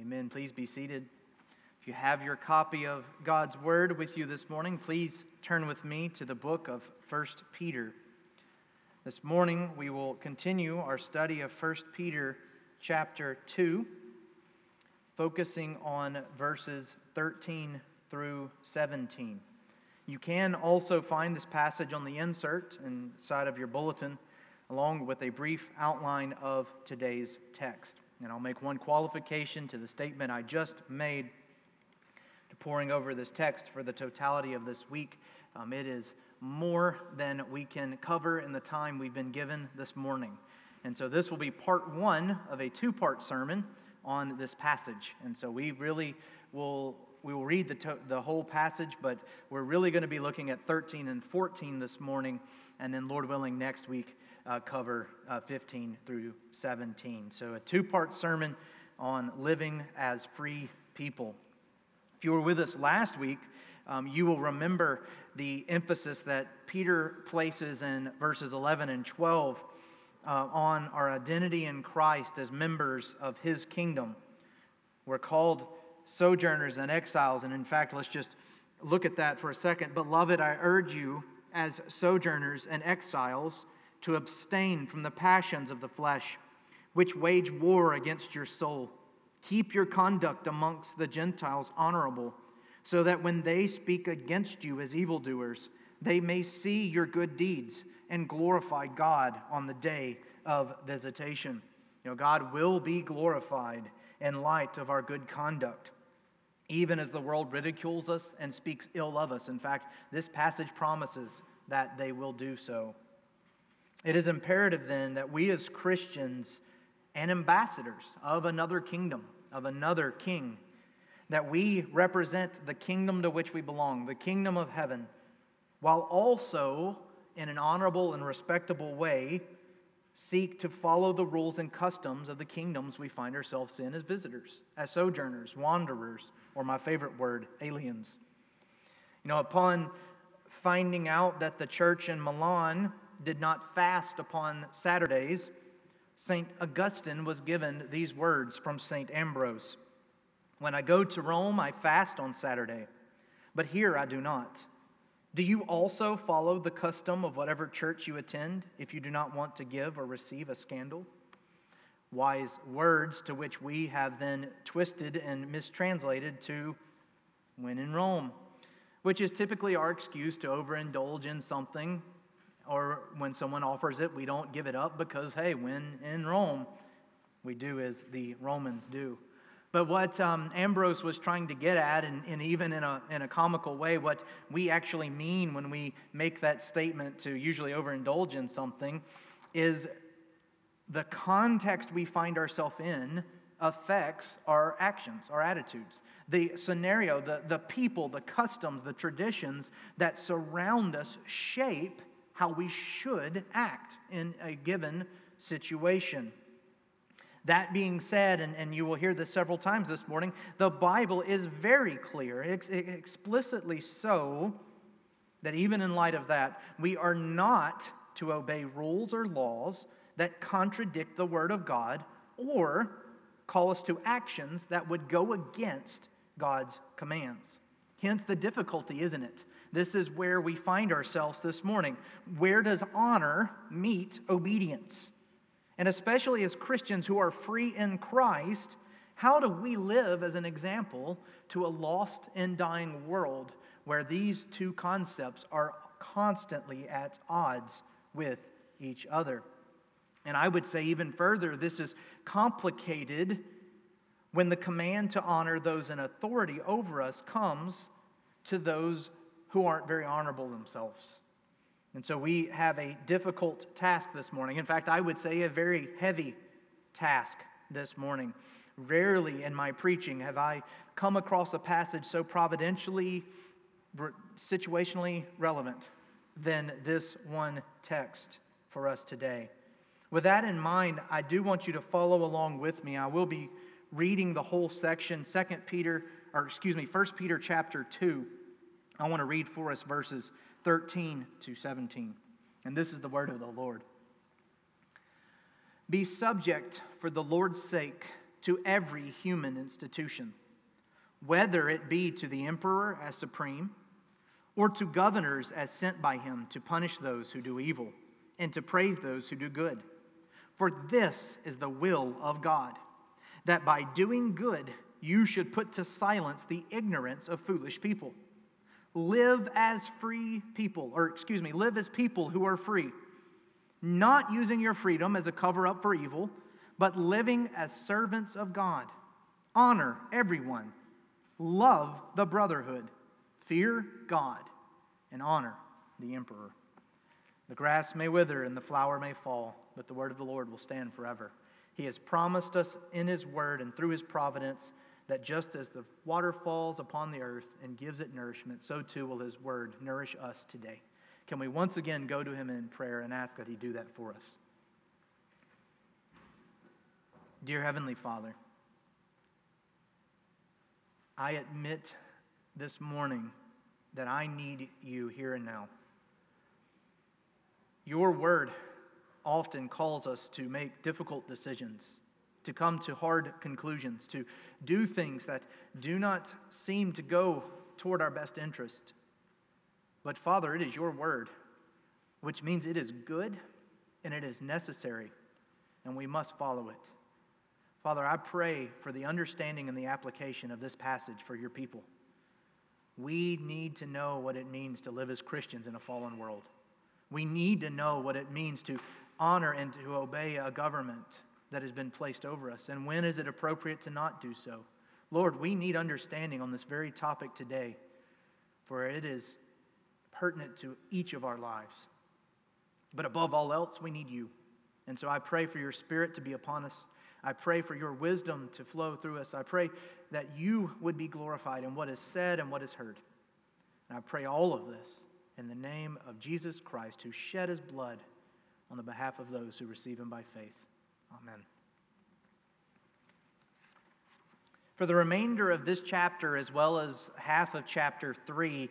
Amen. Please be seated. If you have your copy of God's Word with you this morning, please turn with me to the book of 1 Peter. This morning we will continue our study of 1 Peter chapter 2, focusing on verses 13 through 17. You can also find this passage on the insert inside of your bulletin, along with a brief outline of today's text. And I'll make one qualification to the statement I just made to poring over this text for the totality of this week. Um, it is more than we can cover in the time we've been given this morning. And so this will be part one of a two part sermon on this passage. And so we really will. We will read the, to- the whole passage, but we're really going to be looking at 13 and 14 this morning, and then, Lord willing, next week uh, cover uh, 15 through 17. So, a two part sermon on living as free people. If you were with us last week, um, you will remember the emphasis that Peter places in verses 11 and 12 uh, on our identity in Christ as members of his kingdom. We're called sojourners and exiles, and in fact, let's just look at that for a second. Beloved, I urge you, as sojourners and exiles, to abstain from the passions of the flesh, which wage war against your soul. Keep your conduct amongst the Gentiles honorable, so that when they speak against you as evildoers, they may see your good deeds and glorify God on the day of visitation. You know, God will be glorified in light of our good conduct, even as the world ridicules us and speaks ill of us. In fact, this passage promises that they will do so. It is imperative then that we as Christians and ambassadors of another kingdom, of another king, that we represent the kingdom to which we belong, the kingdom of heaven, while also, in an honorable and respectable way, seek to follow the rules and customs of the kingdoms we find ourselves in as visitors, as sojourners, wanderers, or my favorite word, aliens. You know, upon finding out that the church in Milan did not fast upon Saturdays, St. Augustine was given these words from St. Ambrose When I go to Rome, I fast on Saturday, but here I do not. Do you also follow the custom of whatever church you attend if you do not want to give or receive a scandal? Wise words to which we have then twisted and mistranslated to when in Rome, which is typically our excuse to overindulge in something or when someone offers it, we don't give it up because, hey, when in Rome, we do as the Romans do. But what um, Ambrose was trying to get at, and, and, even in a, in a comical way, what we actually mean when we make that statement to usually overindulge in something, is the context we find ourselves in affects our actions, our attitudes. The scenario, the, the people, the customs, the traditions that surround us shape how we should act in a given situation. That being said, and, and you will hear this several times this morning, the Bible is very clear, ex- explicitly so, that even in light of that, we are not to obey rules or laws that contradict the Word of God or call us to actions that would go against God's commands. Hence the difficulty, isn't it? This is where we find ourselves this morning. Where does honor meet obedience? And especially as Christians who are free in Christ, how do we live as an example to a lost and dying world where these two concepts are constantly at odds with each other? And I would say even further, this is complicated when the command to honor those in authority over us comes to those who aren't very honorable themselves. And so we have a difficult task this morning. In fact, I would say a very heavy task this morning. Rarely in my preaching have I come across a passage so providentially, situationally relevant than this one text for us today. With that in mind, I do want you to follow along with me. I will be reading the whole section, 2 Peter, or excuse me, 1 Peter chapter 2. I want to read for us verses 13 to 17. And this is the word of the Lord. Be subject for the Lord's sake to every human institution, whether it be to the emperor as supreme, or to governors as sent by him to punish those who do evil and to praise those who do good. For this is the will of God, that by doing good you should put to silence the ignorance of foolish people. Live as free people, or excuse me, live as people who are free, not using your freedom as a cover up for evil, but living as servants of God. Honor everyone, love the brotherhood, fear God, and honor the emperor. The grass may wither and the flower may fall, but the word of the Lord will stand forever. He has promised us in His word and through His providence that just as the water falls upon the earth and gives it nourishment, so too will His word nourish us today. Can we once again go to Him in prayer and ask that He do that for us? Dear Heavenly Father, I admit this morning that I need you here and now. Your word often calls us to make difficult decisions to come to hard conclusions, to do things that do not seem to go toward our best interest. But Father, it is your word, which means it is good and it is necessary, and we must follow it. Father, I pray for the understanding and the application of this passage for your people. We need to know what it means to live as Christians in a fallen world. We need to know what it means to honor and to obey a government that has been placed over us? And when is it appropriate to not do so? Lord, we need understanding on this very topic today, for it is pertinent to each of our lives. But above all else, we need you. And so I pray for your spirit to be upon us. I pray for your wisdom to flow through us. I pray that you would be glorified in what is said and what is heard. And I pray all of this in the name of Jesus Christ, who shed his blood on the behalf of those who receive him by faith. Amen. For the remainder of this chapter, as well as half of chapter 3,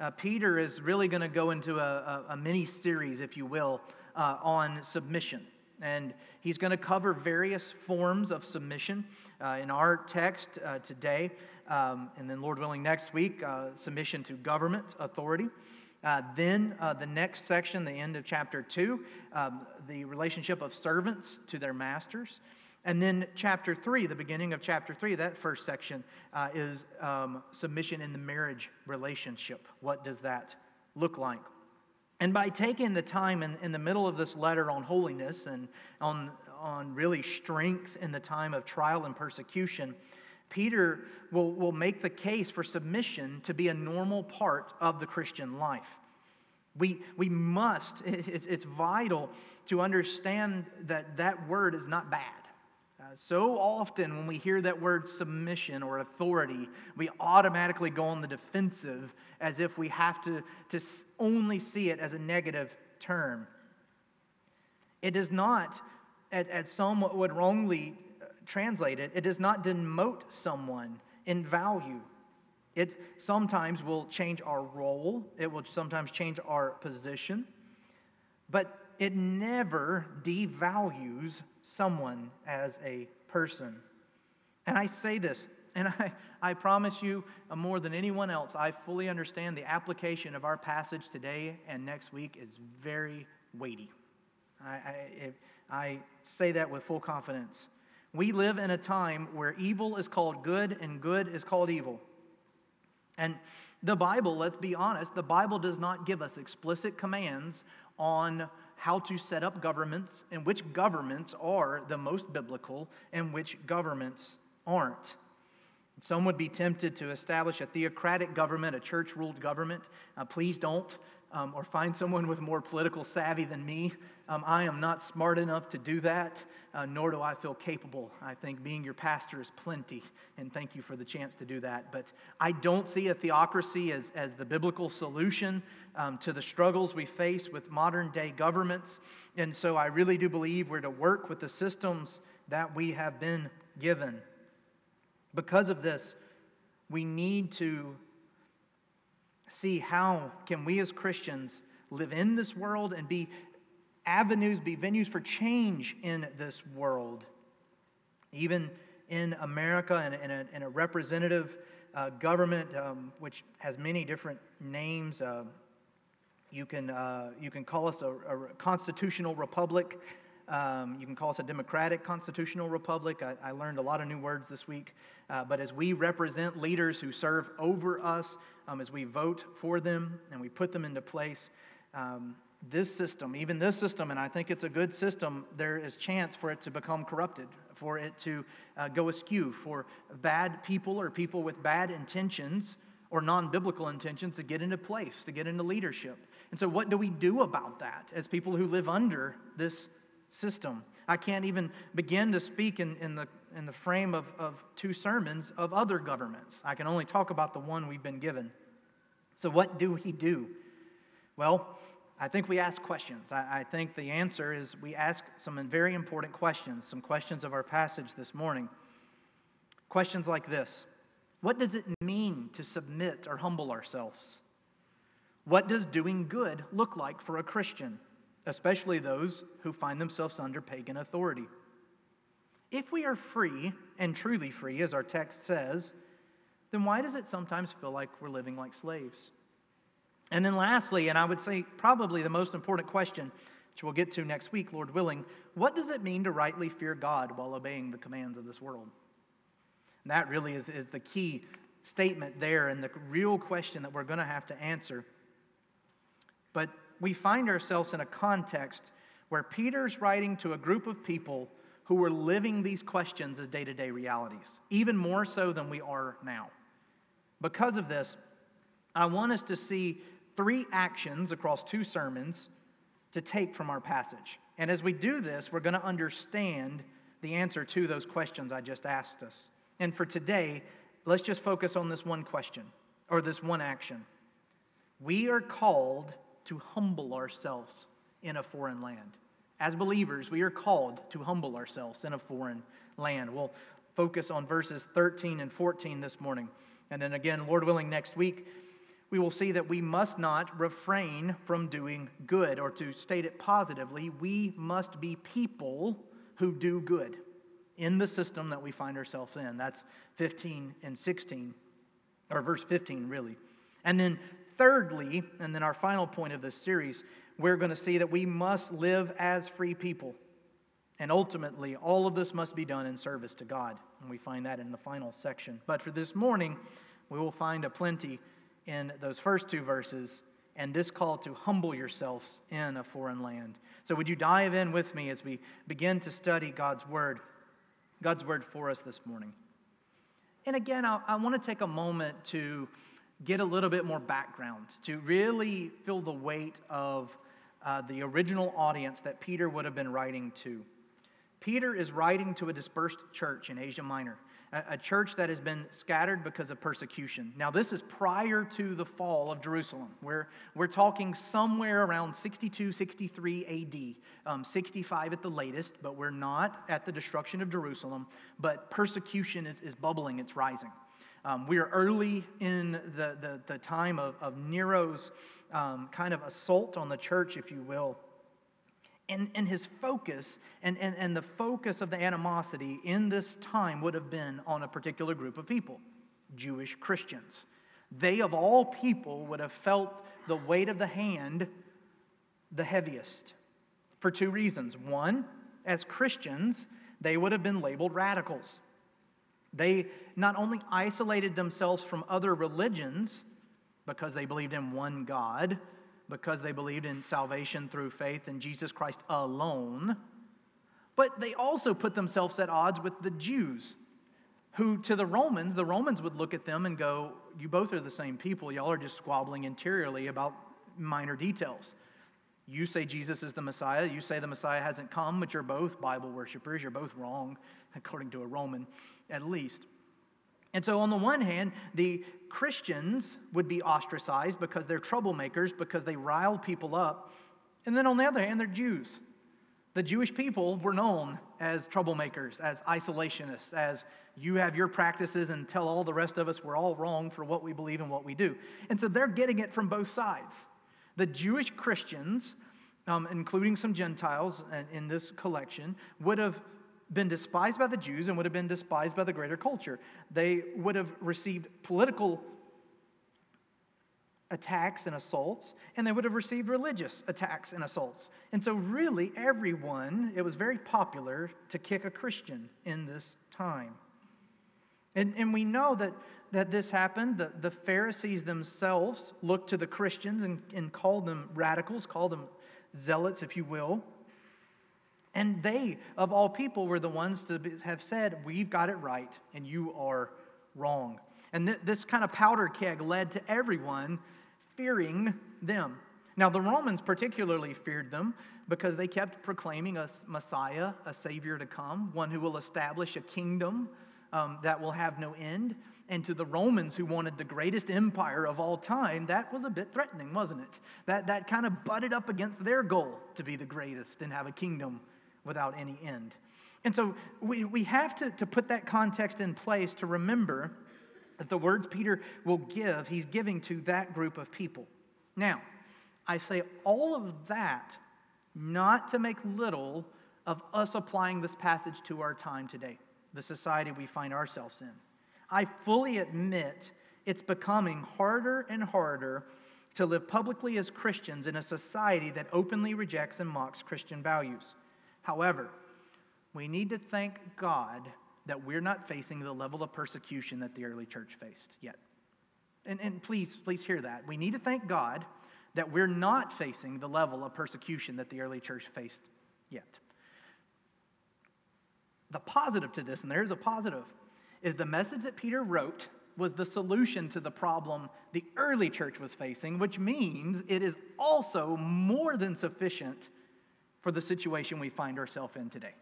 uh, Peter is really going to go into a, a, a, mini series, if you will, uh, on submission. And he's going to cover various forms of submission uh, in our text uh, today. Um, and then, Lord willing, next week, uh, submission to government authority. Uh, then uh, the next section, the end of chapter 2, um, the relationship of servants to their masters. And then chapter 3, the beginning of chapter 3, that first section uh, is um, submission in the marriage relationship. What does that look like? And by taking the time in, in the middle of this letter on holiness and on, on really strength in the time of trial and persecution, Peter will, will make the case for submission to be a normal part of the Christian life. We, we must, it's, it's vital to understand that that word is not bad. Uh, so often, when we hear that word submission or authority, we automatically go on the defensive as if we have to, to only see it as a negative term. It does not, as some would wrongly translated, it it does not demote someone in value. It sometimes will change our role, it will sometimes change our position, but it never devalues someone as a person. And I say this, and I, I promise you, uh, more than anyone else, I fully understand the application of our passage today and next week is very weighty. I, I, I say that with full confidence. We live in a time where evil is called good and good is called evil. And the Bible, let's be honest, the Bible does not give us explicit commands on how to set up governments and which governments are the most biblical and which governments aren't. Some would be tempted to establish a theocratic government, a church ruled government. Uh, please don't um, or find someone with more political savvy than me. Um, I am not smart enough to do that, uh, nor do I feel capable. I think being your pastor is plenty, and thank you for the chance to do that. But I don't see a theocracy as, as the biblical solution um, to the struggles we face with modern day governments. And so I really do believe we're to work with the systems that we have been given. Because of this, we need to see how can we as Christians live in this world and be avenues, be venues for change in this world. Even in America and in a, in a representative uh, government, um, which has many different names. Uh, you, can, uh, you can call us a, a constitutional republic. Um, you can call us a democratic constitutional republic. I, I learned a lot of new words this week. Uh, but as we represent leaders who serve over us, um, as we vote for them and we put them into place, um, this system, even this system, and I think it's a good system, there is chance for it to become corrupted, for it to uh, go askew, for bad people or people with bad intentions or non biblical intentions to get into place, to get into leadership. And so, what do we do about that as people who live under this system? I can't even begin to speak in, in, the, in the frame of, of two sermons of other governments. I can only talk about the one we've been given. So, what do we do? Well, I think we ask questions. I, I, think the answer is we ask some very important questions, some questions of our passage this morning. Questions like this What does it mean to submit or humble ourselves? What does doing good look like for a Christian, especially those who find themselves under pagan authority? If we are free, and truly free, as our text says, then why does it sometimes feel like we're living like slaves? And then, lastly, and I would say probably the most important question, which we'll get to next week, Lord willing, what does it mean to rightly fear God while obeying the commands of this world? And that really is, is the key statement there and the real question that we're going to have to answer. But we find ourselves in a context where Peter's writing to a group of people who were living these questions as day to day realities, even more so than we are now. Because of this, I want us to see three actions across two sermons to take from our passage. And as we do this, we're going to understand the answer to those questions I just asked us. And for today, let's just focus on this one question or this one action. We are called to humble ourselves in a foreign land. As believers, we are called to humble ourselves in a foreign land. We'll focus on verses 13 and 14 this morning. And then again, Lord willing, next week, we will see that we must not refrain from doing good, or to state it positively, we must be people who do good in the system that we find ourselves in. That's 15 and 16, or verse 15, really. And then, thirdly, and then our final point of this series, we're going to see that we must live as free people. And ultimately, all of this must be done in service to God. And we find that in the final section. But for this morning, we will find a plenty in those first two verses and this call to humble yourselves in a foreign land. So, would you dive in with me as we begin to study God's Word? God's Word for us this morning. And again, I, I want to take a moment to get a little bit more background, to really feel the weight of uh, the original audience that Peter would have been writing to. Peter is writing to a dispersed church in Asia Minor a church that has been scattered because of persecution. Now, this is prior to the fall of Jerusalem. We're, we're talking somewhere around 62, 63 AD, um, 65 at the latest, but we're not at the destruction of Jerusalem. But persecution is, is bubbling, it's rising. Um, we are early in the, the, the time of, of Nero's um, kind of assault on the church, if you will. And, and his focus and, and, and the focus of the animosity in this time would have been on a particular group of people Jewish Christians. They, of all people, would have felt the weight of the hand the heaviest for two reasons. One, as Christians, they would have been labeled radicals. They not only isolated themselves from other religions because they believed in one God, because they believed in salvation through faith in Jesus Christ alone. But they also put themselves at odds with the Jews, who to the Romans, the Romans would look at them and go, You both are the same people. Y'all are just squabbling interiorly about minor details. You say Jesus is the Messiah. You say the Messiah hasn't come, but you're both Bible worshippers. You're both wrong, according to a Roman at least. And so, on the one hand, the Christians would be ostracized because they're troublemakers, because they rile people up. And then on the other hand, they're Jews. The Jewish people were known as troublemakers, as isolationists, as you have your practices and tell all the rest of us we're all wrong for what we believe and what we do. And so they're getting it from both sides. The Jewish Christians, um, including some Gentiles in this collection, would have been despised by the Jews and would have been despised by the greater culture. They would have received political attacks and assaults, and they would have received religious attacks and assaults. And so, really, everyone, it was very popular to kick a Christian in this time. And, and we know that, that this happened. The, the Pharisees themselves looked to the Christians and, and called them radicals, called them zealots, if you will. And they, of all people, were the ones to have said, We've got it right, and you are wrong. And th- this kind of powder keg led to everyone fearing them. Now, the Romans particularly feared them because they kept proclaiming a Messiah, a Savior to come, one who will establish a kingdom um, that will have no end. And to the Romans, who wanted the greatest empire of all time, that was a bit threatening, wasn't it? That, that kind of butted up against their goal to be the greatest and have a kingdom without any end. And so we, we have to, to put that context in place to remember that the words Peter will give, he's giving to that group of people. Now, I say all of that not to make little of us applying this passage to our time today, the society we find ourselves in. I fully admit it's becoming harder and harder to live publicly as Christians in a society that openly rejects and mocks Christian values. However, we need to thank God that we're not facing the level of persecution that the early church faced yet. And, and please, please hear that. We need to thank God that we're not facing the level of persecution that the early church faced yet. The positive to this, and there's a positive, is the message that Peter wrote was the solution to the problem the early church was facing, which means it is also more than sufficient for the situation we find ourselves in today.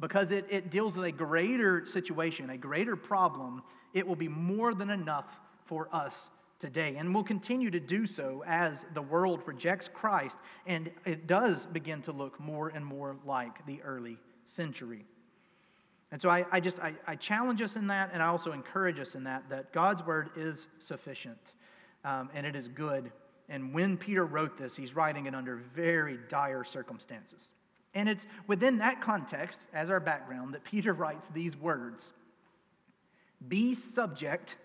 Because it, it deals with a greater situation, a greater problem, it will be more than enough for us today. And will continue to do so as the world rejects Christ and it does begin to look more and more like the early century. And so I, I just I, I, challenge us in that, and I also encourage us in that that God's word is sufficient um, and it is good and when Peter wrote this, he's writing it under very dire circumstances. And it's within that context, as our background, that Peter writes these words Be subject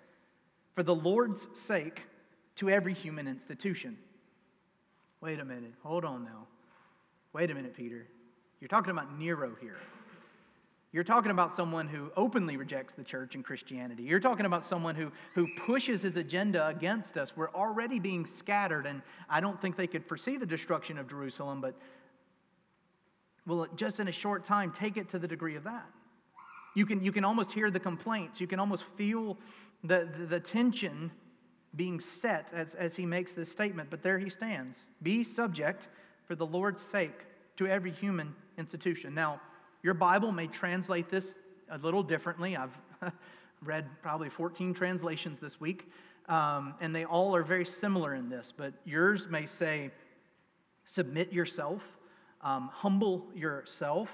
for the Lord's sake to every human institution. Wait a minute. Hold on now. Wait a minute, Peter. You're talking about Nero here. You're talking about someone who openly rejects the church and Christianity. You're talking about someone who, who pushes his agenda against us. We're already being scattered, and I don't think they could foresee the destruction of Jerusalem, but will just in a short time take it to the degree of that. You can, you can almost hear the complaints. You can almost feel the, the, the tension being set as, as he makes this statement. But there he stands Be subject for the Lord's sake to every human institution. Now, your Bible may translate this a little differently. I've read probably 14 translations this week, um, and they all are very similar in this, but yours may say, submit yourself, um, humble yourself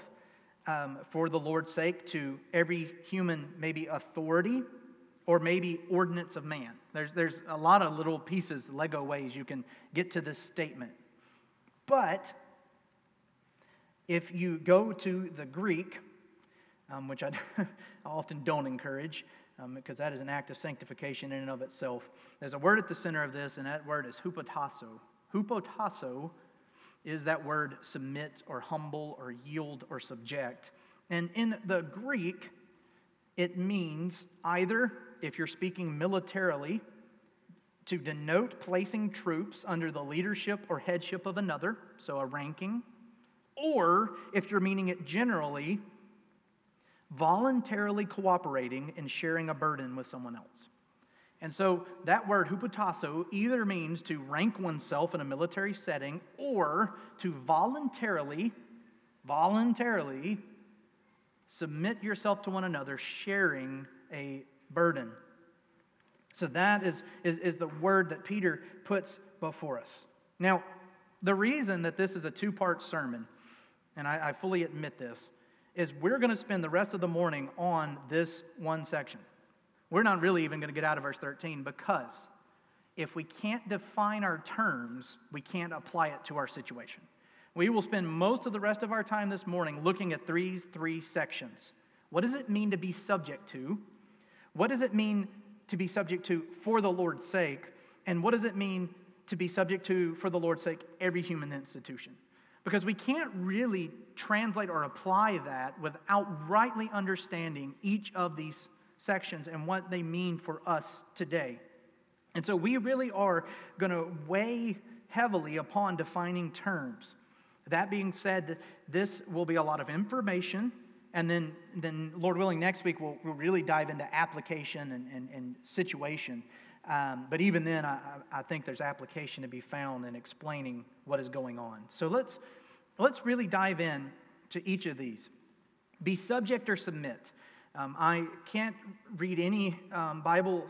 um, for the Lord's sake to every human, maybe authority or maybe ordinance of man. There's, there's a lot of little pieces, Lego ways you can get to this statement. But if you go to the Greek, um, which I often don't encourage, um, because that is an act of sanctification in and of itself, there's a word at the center of this, and that word is hupotasso. Hupotasso is that word submit or humble or yield or subject. And in the Greek, it means either, if you're speaking militarily, to denote placing troops under the leadership or headship of another, so a ranking or if you're meaning it generally, voluntarily cooperating and sharing a burden with someone else. And so that word, hupotasso, either means to rank oneself in a military setting or to voluntarily, voluntarily submit yourself to one another, sharing a burden. So that is, is, is the word that Peter puts before us. Now, the reason that this is a two part sermon and I, I fully admit this, is we're going to spend the rest of the morning on this one section. We're not really even going to get out of verse 13 because if we can't define our terms, we can't apply it to our situation. We will spend most of the rest of our time this morning looking at these three sections. What does it mean to be subject to? What does it mean to be subject to for the Lord's sake? And what does it mean to be subject to, for the Lord's sake, every human institution? Because we can't really translate or apply that without rightly understanding each of these sections and what they mean for us today. And so we really are going to weigh heavily upon defining terms. That being said, this will be a lot of information. And then, then Lord willing, next week we'll, we'll really dive into application and, and, and situation. Um, but even then, I, I think there's application to be found in explaining what is going on. So let's, let's really dive in to each of these. Be subject or submit. Um, I can't read any um, Bible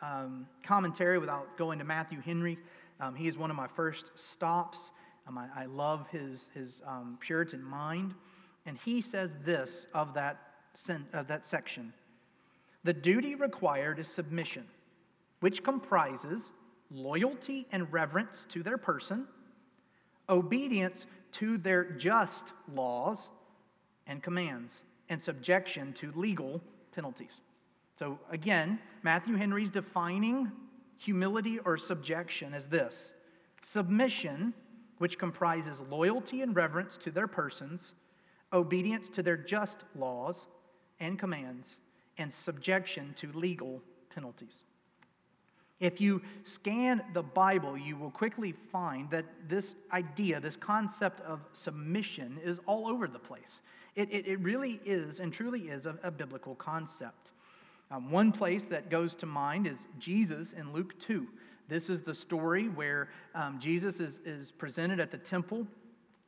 um, commentary without going to Matthew Henry. Um, he is one of my first stops. Um, I, I, love his, his Puritan mind. And he says this of that, of that section The duty required is submission, which comprises loyalty and reverence to their person, obedience to their just laws and commands, and subjection to legal penalties. So again, Matthew Henry's defining humility or subjection as this submission, which comprises loyalty and reverence to their persons, obedience to their just laws and commands, and subjection to legal penalties. If you scan the Bible, you will quickly find that this idea, this concept of submission, is all over the place. It, it, it really is and truly is a, a biblical concept. Um, one place that goes to mind is Jesus in Luke 2. This is the story where um, Jesus is, is presented at the temple.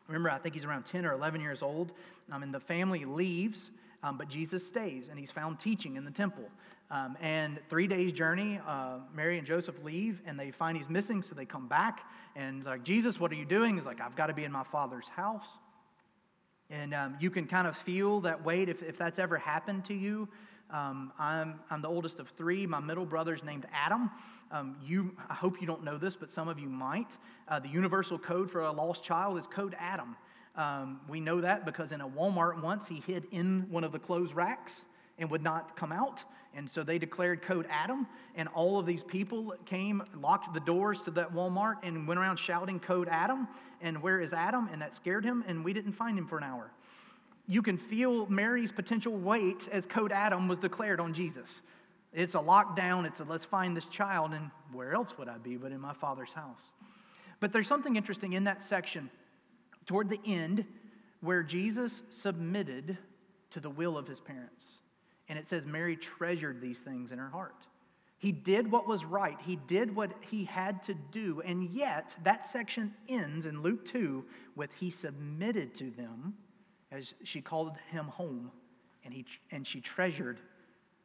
Remember, I think he's around 10 or 11 years old, um, and the family leaves, um, but Jesus stays, and he's found teaching in the temple. Um, and three days' journey, uh, Mary and Joseph leave, and they find he's missing, so they come back, and like, Jesus, what are you doing? He's like, I've got to be in my father's house. And um, you can kind of feel that weight if, if that's ever happened to you. Um, I'm, I'm the oldest of three. My middle brother's named Adam. Um, you, I hope you don't know this, but some of you might. Uh, the universal code for a lost child is code Adam. Um, we know that because in a Walmart once he hid in one of the clothes racks and would not come out. And so they declared code Adam, and all of these people came, locked the doors to that Walmart, and went around shouting code Adam. And where is Adam? And that scared him, and we didn't find him for an hour you can feel Mary's potential weight as Code Adam was declared on Jesus. It's a lockdown. It's a let's find this child, and where else would I be but in my father's house? But there's something interesting in that section toward the end where Jesus submitted to the will of his parents. And it says Mary treasured these things in her heart. He did what was right, he did what he had to do, and yet that section ends in Luke 2 with he submitted to them as she called him home, and, he, and she treasured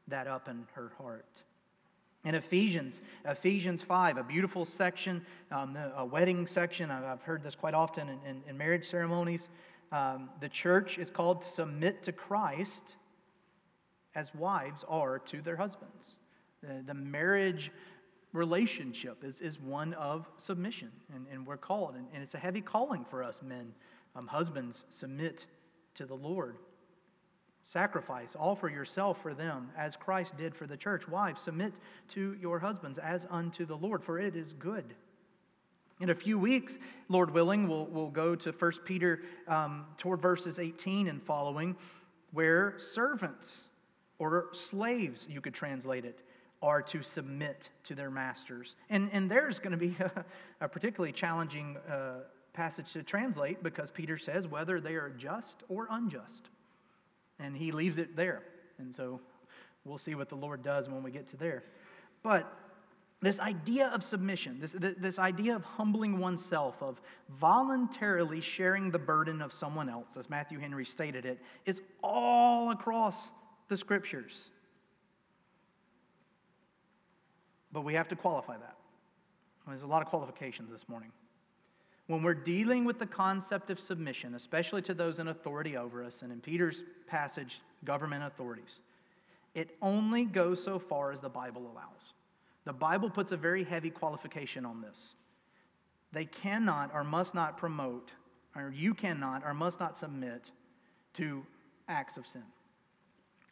that up in her heart. In Ephesians, Ephesians 5, a beautiful section, um, a wedding section. I've heard this quite often in, in, in marriage ceremonies. Um, the church is called to submit to Christ as wives are to their husbands. The, the marriage relationship is, is one of submission, and, and we're called. And, and it's a heavy calling for us men. Um, husbands, submit to the Lord. Sacrifice, offer yourself for them as Christ did for the church. Wives, submit to your husbands as unto the Lord, for it is good. In a few weeks, Lord willing, we'll, we'll go to 1 Peter um, toward verses 18 and following, where servants or slaves, you could translate it, are to submit to their masters. And, and there's going to be a, a particularly challenging uh, passage to translate because Peter says whether they are just or unjust. And he leaves it there. And so we'll see what the Lord does when we get to there. But this idea of submission, this, this idea of humbling oneself, of voluntarily sharing the burden of someone else, as Matthew Henry stated it, is all across the scriptures. But we have to qualify that. There's a lot of qualifications this morning. When we're dealing with the concept of submission, especially to those in authority over us, and in Peter's passage, government authorities, it only goes so far as the Bible allows. The Bible puts a very heavy qualification on this. They cannot or must not promote or you cannot, or must not submit to acts of sin.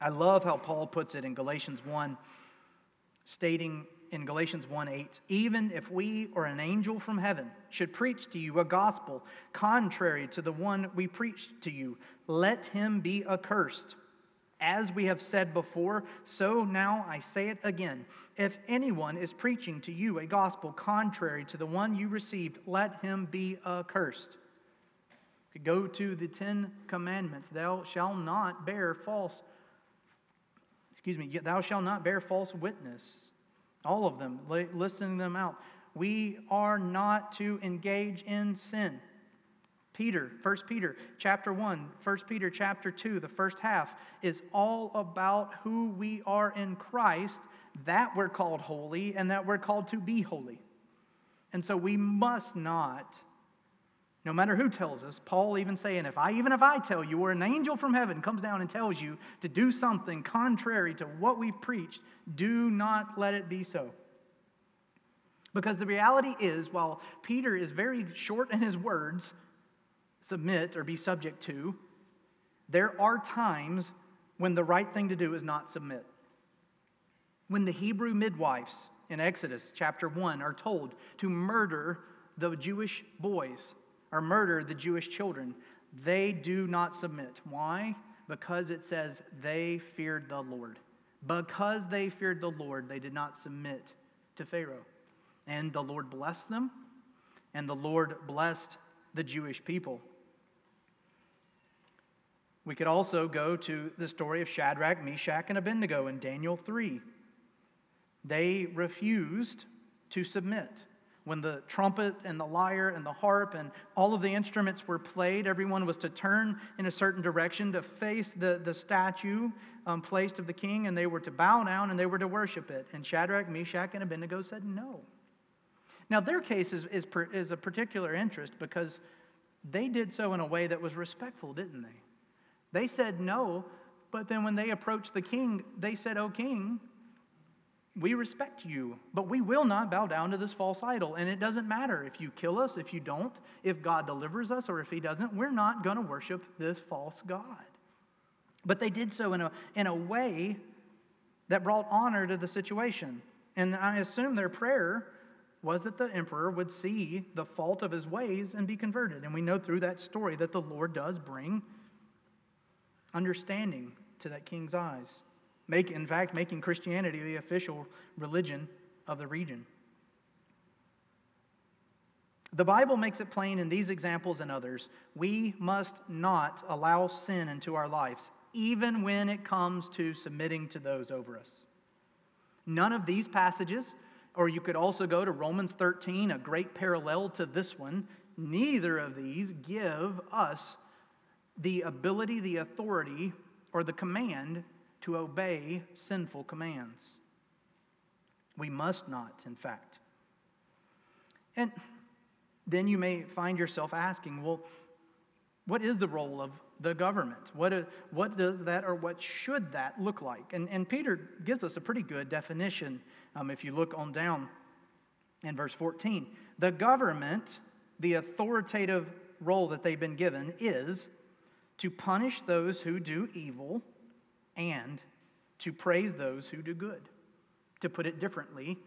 I love how Paul puts it in Galatians 1, stating in Galatians 1 8, even if we or an angel from heaven should preach to you a gospel contrary to the one we preached to you, let him be accursed. As we have said before, so now I say it again. If anyone is preaching to you a gospel contrary to the one you received, let him be accursed. Go to the Ten Commandments. Thou shalt not bear false, excuse me, thou shalt not bear false witness. All of them, listing them out. We are not to engage in sin. Peter, 1 Peter chapter 1, 1 Peter chapter 2, the first half is all about who we are in Christ, that we're called holy and that we're called to be holy. And so we must not, no matter who tells us, Paul even saying, if I even if I tell you, or an angel from heaven comes down and tells you to do something contrary to what we've preached, do not let it be so. Because the reality is, while Peter is very short in his words, submit or be subject to, there are times when the right thing to do is not submit. When the Hebrew midwives in Exodus chapter 1 are told to murder the Jewish boys or murder the Jewish children, they do not submit. Why? Because it says they feared the Lord. Because they feared the Lord, they did not submit to Pharaoh. And the Lord blessed them, and the Lord blessed the Jewish people. We could also go to the story of Shadrach, Meshach, and Abednego in Daniel 3. They refused to submit. When the trumpet and the lyre and the harp and all of the instruments were played, everyone was to turn in a certain direction to face the, the statue um, placed of the king, and they were to bow down and they were to worship it. And Shadrach, Meshach, and Abednego said no. Now, their case is, is, is a particular interest because they did so in a way that was respectful, didn't they? They said no, but then when they approached the king, they said, Oh, king, we respect you, but we will not bow down to this false idol. And it doesn't matter if you kill us, if you don't, if God delivers us, or if He doesn't, we're not going to worship this false God. But they did so in a, in a way that brought honor to the situation. And I assume their prayer was that the emperor would see the fault of his ways and be converted. And we know through that story that the Lord does bring understanding to that king's eyes. Make, in fact, making Christianity the official religion of the region. The Bible makes it plain in these examples and others we must not allow sin into our lives, even when it comes to submitting to those over us. None of these passages, or you could also go to Romans 13, a great parallel to this one, neither of these give us the ability, the authority, or the command to obey sinful commands. We must not, in fact. And then you may find yourself asking, well, what is the role of the government? What, does that or what should that look like? And, and Peter gives us a pretty good definition um, if you look on down in verse 14. The government, the authoritative role that they've been given, is to punish those who do evil and to praise those who do good. To put it differently,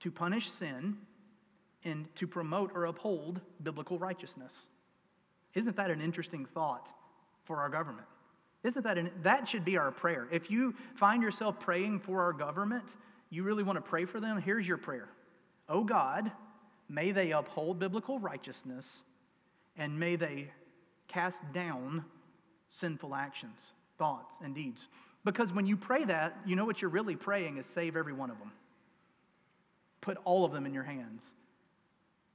to punish sin and to promote or uphold biblical righteousness. Isn't that an interesting thought for our government? Isn't that an, that should be our prayer? If you find yourself praying for our government, you really want to pray for them, here's your prayer. Oh God, may they uphold biblical righteousness and may they cast down sinful actions, thoughts, and deeds. Because when you pray that, you know what you're really praying is save every one of them. Put all of them in your hands.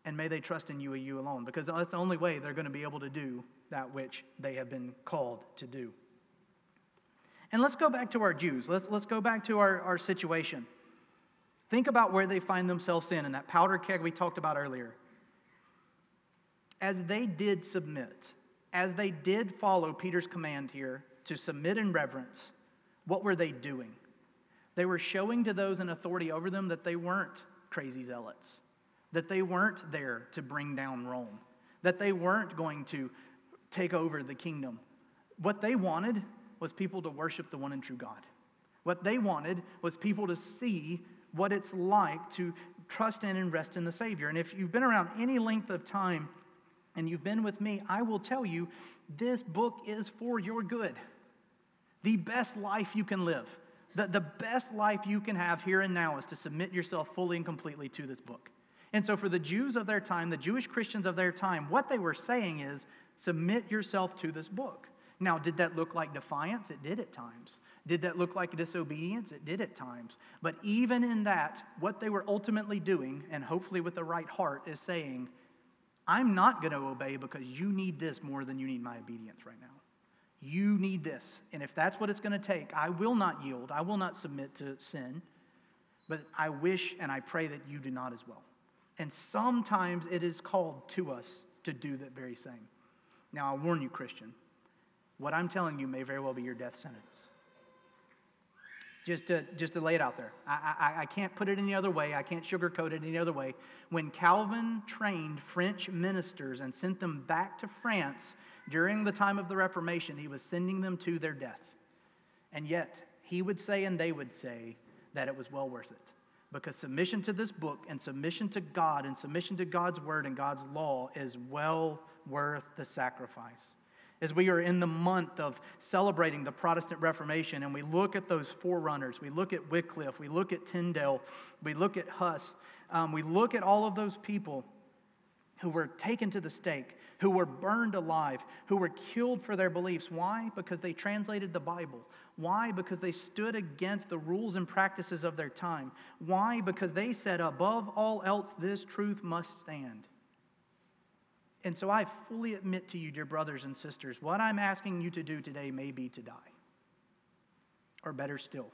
And may they trust in you and you alone, because that's the only way they're going to be able to do that which they have been called to do. And let's go back to our Jews. Let's, let's go back to our, our situation. Think about where they find themselves in, in that powder keg we talked about earlier. As they did submit, as they did follow Peter's command here to submit in reverence, what were they doing? They were showing to those in authority over them that they weren't crazy zealots, that they weren't there to bring down Rome, that they weren't going to take over the kingdom. What they wanted was people to worship the one and true God. What they wanted was people to see what it's like to trust in and rest in the Savior. And if you've been around any length of time and you've been with me, I will tell you this book is for your good. The best life you can live, the, the best life you can have here and now is to submit yourself fully and completely to this book. And so, for the Jews of their time, the Jewish Christians of their time, what they were saying is submit yourself to this book. Now, did that look like defiance? It did at times. Did that look like disobedience? It did at times. But even in that, what they were ultimately doing, and hopefully with the right heart, is saying, I'm not going to obey because you need this more than you need my obedience right now. You need this. And if that's what it's going to take, I will not yield. I will not submit to sin. But I wish and I pray that you do not as well. And sometimes it is called to us to do that very same. Now, I warn you, Christian, what I'm telling you may very well be your death sentence. Just to, just to lay it out there. I, I, I can't put it any other way. I can't sugarcoat it any other way. When Calvin trained French ministers and sent them back to France during the time of the Reformation, he was sending them to their death. And yet, he would say and they would say that it was well worth it. Because submission to this book and submission to God and submission to God's word and God's law is well worth the sacrifice as we are in the month of celebrating the Protestant Reformation and we look at those forerunners, we look at Wycliffe, we look at Tyndale, we look at Huss, um, we look at all of those people who were taken to the stake, who were burned alive, who were killed for their beliefs. Why? Because they translated the Bible. Why? Because they stood against the rules and practices of their time. Why? Because they said, above all else, this truth must stand. And so I fully admit to you, dear brothers and sisters, what I'm asking you to do today may be to die. Or better still,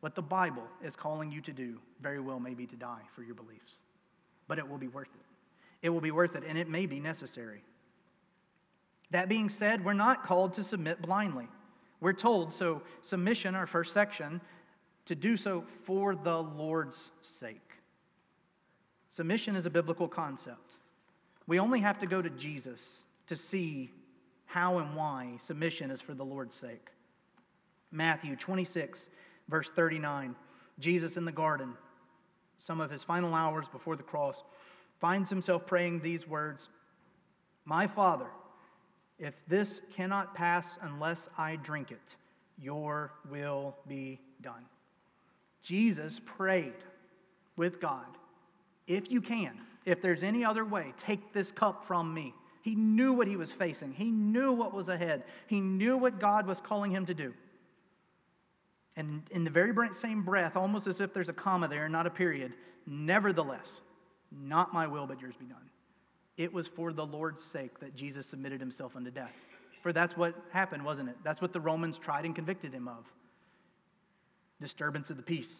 what the Bible is calling you to do very well may be to die for your beliefs. But it will be worth it. It will be worth it, and it may be necessary. That being said, we're not called to submit blindly. We're told, so submission, our first section, to do so for the Lord's sake. Submission is a biblical concept. We only have to go to Jesus to see how and why submission is for the Lord's sake. Matthew 26, verse 39. Jesus in the garden, some of his final hours before the cross, finds himself praying these words My Father, if this cannot pass unless I drink it, your will be done. Jesus prayed with God, if you can, if there's any other way, take this cup from me. He knew what he was facing, he knew what was ahead, he knew what God was calling him to do. And in the very same breath, almost as if there's a comma there, not a period, nevertheless, not my will, but yours be done. It was for the Lord's sake that Jesus submitted himself unto death. For that's what happened, wasn't it? That's what the Romans tried and convicted him of disturbance of the peace.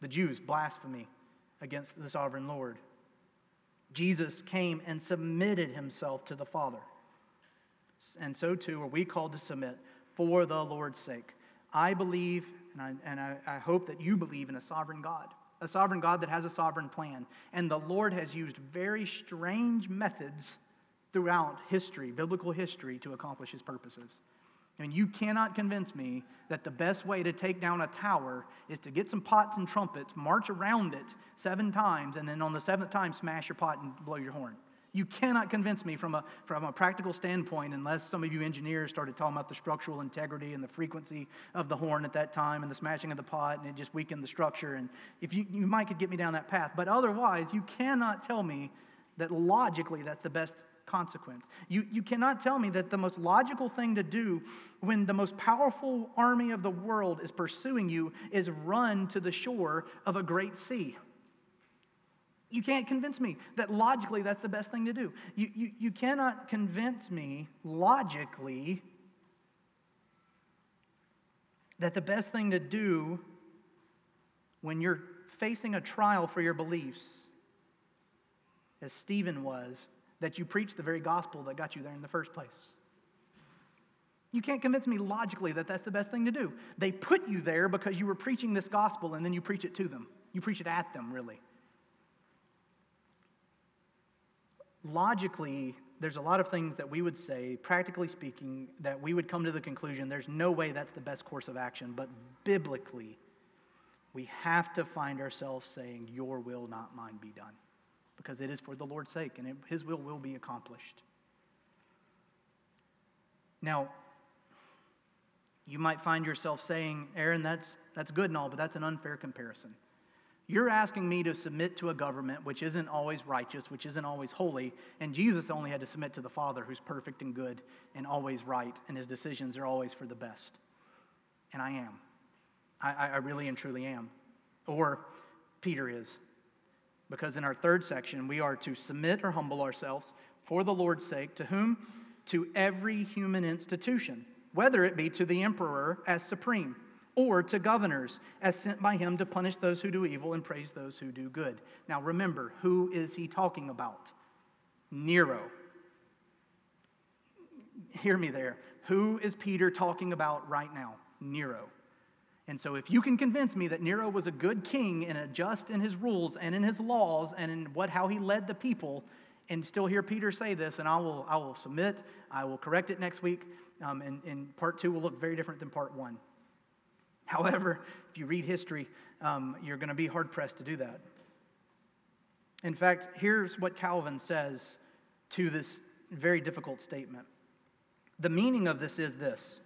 The Jews, blasphemy against the sovereign Lord. Jesus came and submitted himself to the Father. And so too are we called to submit for the Lord's sake. I believe, and I, and I, I hope that you believe in a sovereign God, a sovereign God that has a sovereign plan. And the Lord has used very strange methods throughout history, biblical history, to accomplish his purposes. I mean, you cannot convince me that the best way to take down a tower is to get some pots and trumpets, march around it seven times, and then on the seventh time, smash your pot and blow your horn. You cannot convince me from a, from a practical standpoint, unless some of you engineers started talking about the structural integrity and the frequency of the horn at that time and the smashing of the pot, and it just weakened the structure. And if you, you might could get me down that path. But otherwise, you cannot tell me that logically that's the best consequence. You, you cannot tell me that the most logical thing to do when the most powerful army of the world is pursuing you is run to the shore of a great sea. You can't convince me that logically that's the best thing to do. You, you, you cannot convince me logically that the best thing to do when you're facing a trial for your beliefs, as Stephen was, that you preach the very gospel that got you there in the first place. You can't convince me logically that that's the best thing to do. They put you there because you were preaching this gospel and then you preach it to them. You preach it at them, really. Logically, there's a lot of things that we would say, practically speaking, that we would come to the conclusion there's no way that's the best course of action. But biblically, we have to find ourselves saying, Your will, not mine, be done. Because it is for the Lord's sake, and it, His will will be accomplished. Now, you might find yourself saying, Aaron, that's, that's good and all, but that's an unfair comparison. You're asking me to submit to a government which isn't always righteous, which isn't always holy, and Jesus only had to submit to the Father who's perfect and good and always right, and his decisions are always for the best. And I am. I, I really and truly am. Or Peter is. Because in our third section, we are to submit or humble ourselves for the Lord's sake, to whom? To every human institution, whether it be to the emperor as supreme or to governors as sent by him to punish those who do evil and praise those who do good. Now remember, who is he talking about? Nero. Hear me there. Who is Peter talking about right now? Nero. And so, if you can convince me that Nero was a good king and a just in his rules and in his laws and in what how he led the people, and still hear Peter say this, and I will I will submit, I will correct it next week, um, and, and part two will look very different than part one. However, if you read history, um, you're going to be hard pressed to do that. In fact, here's what Calvin says to this very difficult statement. The meaning of this is this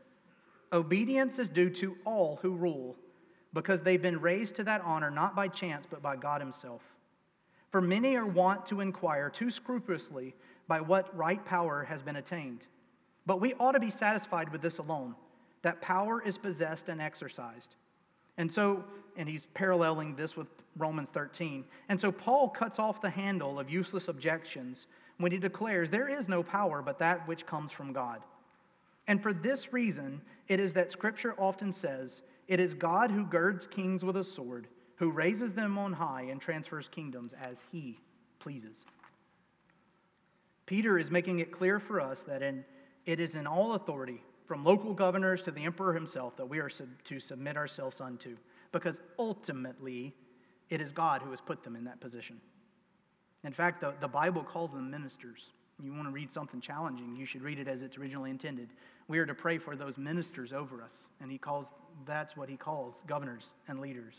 Obedience is due to all who rule, because they've been raised to that honor not by chance, but by God Himself. For many are wont to inquire too scrupulously by what right power has been attained. But we ought to be satisfied with this alone that power is possessed and exercised. And so, and he's paralleling this with Romans 13. And so Paul cuts off the handle of useless objections when he declares there is no power but that which comes from God. And for this reason, it is that Scripture often says, It is God who girds kings with a sword, who raises them on high and transfers kingdoms as he pleases. Peter is making it clear for us that in, it is in all authority from local governors to the emperor himself, that we are sub- to submit ourselves unto. Because ultimately, it is God who has put them in that position. In fact, the, the Bible calls them ministers. You want to read something challenging, you should read it as it's originally intended. We are to pray for those ministers over us, and he calls that's what he calls governors and leaders.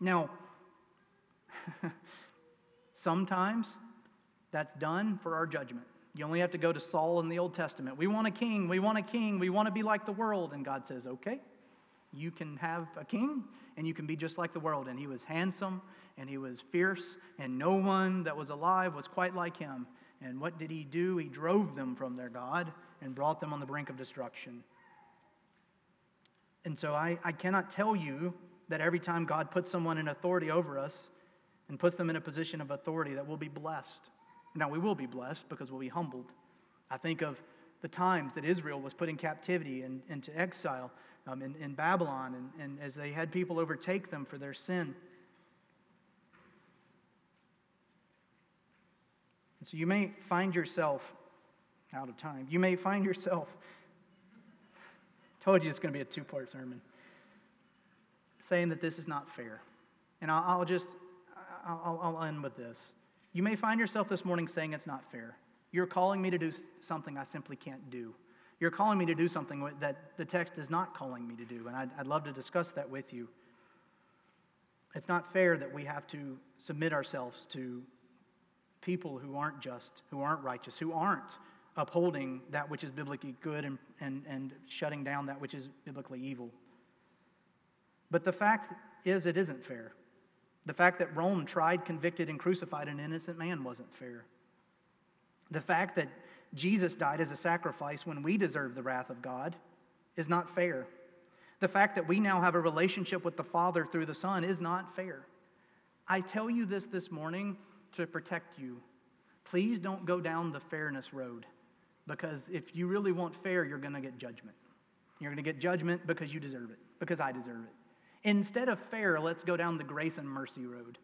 Now, sometimes that's done for our judgment. You only have to go to Saul in the Old Testament. We want a king. We want a king. We want to be like the world. And God says, okay, you can have a king and you can be just like the world. And he was handsome and he was fierce, and no one that was alive was quite like him. And what did he do? He drove them from their God and brought them on the brink of destruction. And so I, I cannot tell you that every time God puts someone in authority over us and puts them in a position of authority that we'll be blessed. Now, we will be blessed because we'll be humbled. I think of the times that Israel was put in captivity and into exile um, in, in Babylon, and, and as they had people overtake them for their sin. So you may find yourself out of time. You may find yourself, told you it's going to be a two part sermon, saying that this is not fair. And I'll, I'll just, I'll, I'll end with this. You may find yourself this morning saying it's not fair. You're calling me to do something I simply can't do. You're calling me to do something that the text is not calling me to do, and I'd, I'd love to discuss that with you. It's not fair that we have to submit ourselves to people who aren't just, who aren't righteous, who aren't upholding that which is biblically good and, and, and shutting down that which is biblically evil. But the fact is, it isn't fair. The fact that Rome tried, convicted, and crucified an innocent man wasn't fair. The fact that Jesus died as a sacrifice when we deserve the wrath of God is not fair. The fact that we now have a relationship with the Father through the Son is not fair. I tell you this this morning to protect you. Please don't go down the fairness road because if you really want fair, you're going to get judgment. You're going to get judgment because you deserve it, because I deserve it. Instead of fair, let's go down the grace and mercy road.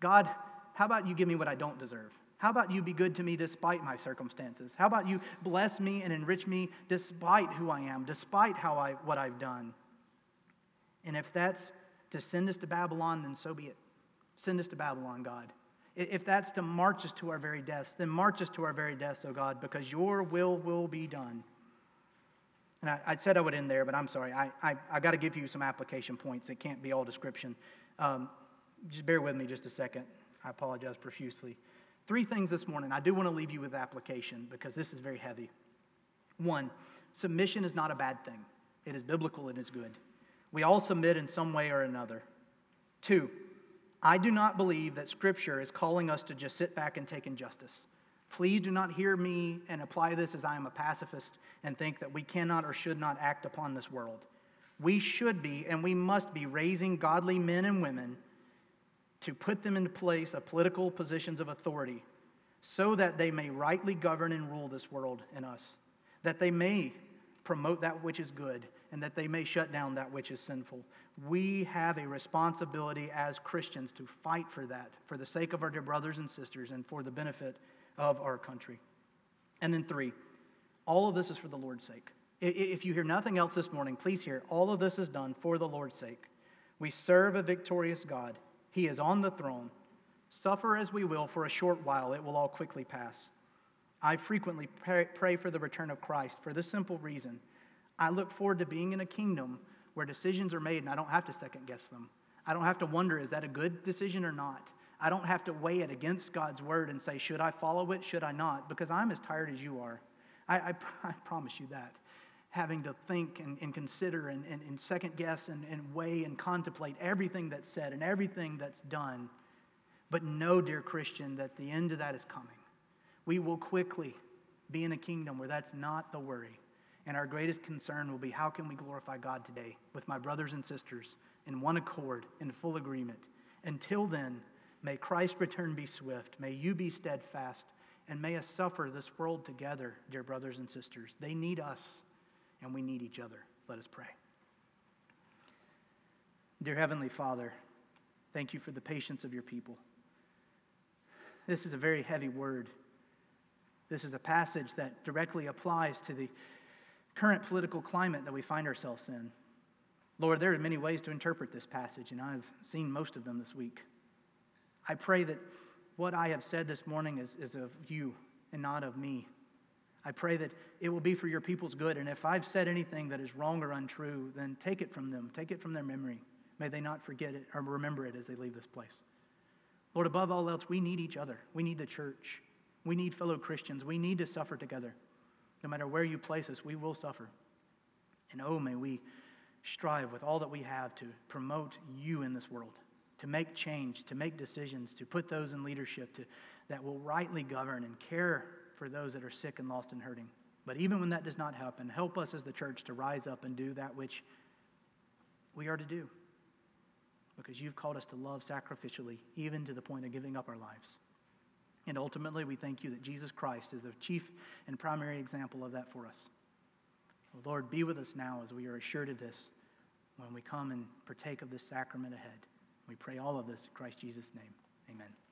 God, how about you give me what I don't deserve? How about you be good to me despite my circumstances? How about you bless me and enrich me despite who I am, despite how I, what I've done? And if that's to send us to Babylon, then so be it. Send us to Babylon, God. If that's to march us to our very deaths, then march us to our very deaths, O God, because your will will be done. And I, I said I would end there, but I'm sorry. I, I, I got to give you some application points. It can't be all description. Um, just bear with me just a second. I apologize profusely. Three things this morning. I do want to leave you with application because this is very heavy. One, submission is not a bad thing, it is biblical, and it is good. We all submit in some way or another. Two, I do not believe that Scripture is calling us to just sit back and take injustice. Please do not hear me and apply this as I am a pacifist and think that we cannot or should not act upon this world. We should be and we must be raising godly men and women to put them into place of political positions of authority so that they may rightly govern and rule this world and us, that they may promote that which is good and that they may shut down that which is sinful. We have a responsibility as Christians to fight for that, for the sake of our dear brothers and sisters and for the benefit of our country. And then, three, all of this is for the Lord's sake. If you hear nothing else this morning, please hear all of this is done for the Lord's sake. We serve a victorious God, He is on the throne. Suffer as we will for a short while, it will all quickly pass. I frequently pray, for the return of Christ for this simple reason. I look forward to being in a kingdom where decisions are made and I don't have to second guess them. I don't have to wonder, is that a good decision or not? I don't have to weigh it against God's word and say, should I follow it? Should I not? Because I'm as tired as you are. I, I, I promise you that. Having to think and, and consider and, and, and, second guess and, and weigh and contemplate everything that's said and everything that's done. But know, dear Christian, that the end of that is coming. We will quickly be in a kingdom where that's not the worry. And our greatest concern will be how can we glorify God today with my brothers and sisters in one accord, in full agreement. Until then, may Christ's return be swift. May you be steadfast. And may us suffer this world together, dear brothers and sisters. They need us, and we need each other. Let us pray. Dear Heavenly Father, thank you for the patience of your people. This is a very heavy word. This is a passage that directly applies to the current political climate that we find ourselves in. Lord, there are many ways to interpret this passage, and I've seen most of them this week. I pray that what I have said this morning is, is of you and not of me. I pray that it will be for your people's good, and if I've said anything that is wrong or untrue, then take it from them, take it from their memory. May they not forget it or remember it as they leave this place. Lord, above all else, we need each other. We need the church. We need fellow Christians. We need to suffer together. No matter where you place us, we will suffer. And oh, may we strive with all that we have to promote you in this world, to make change, to make decisions, to put those in leadership to, that will rightly govern and care for those that are sick and lost and hurting. But even when that does not happen, help us as the church to rise up and do that which we are to do. Because you've called us to love sacrificially, even to the point of giving up our lives. And ultimately, we thank you that Jesus Christ is the chief and primary example of that for us. Lord, be with us now as we are assured of this when we come and partake of this sacrament ahead. We pray all of this in Christ Jesus' name. Amen.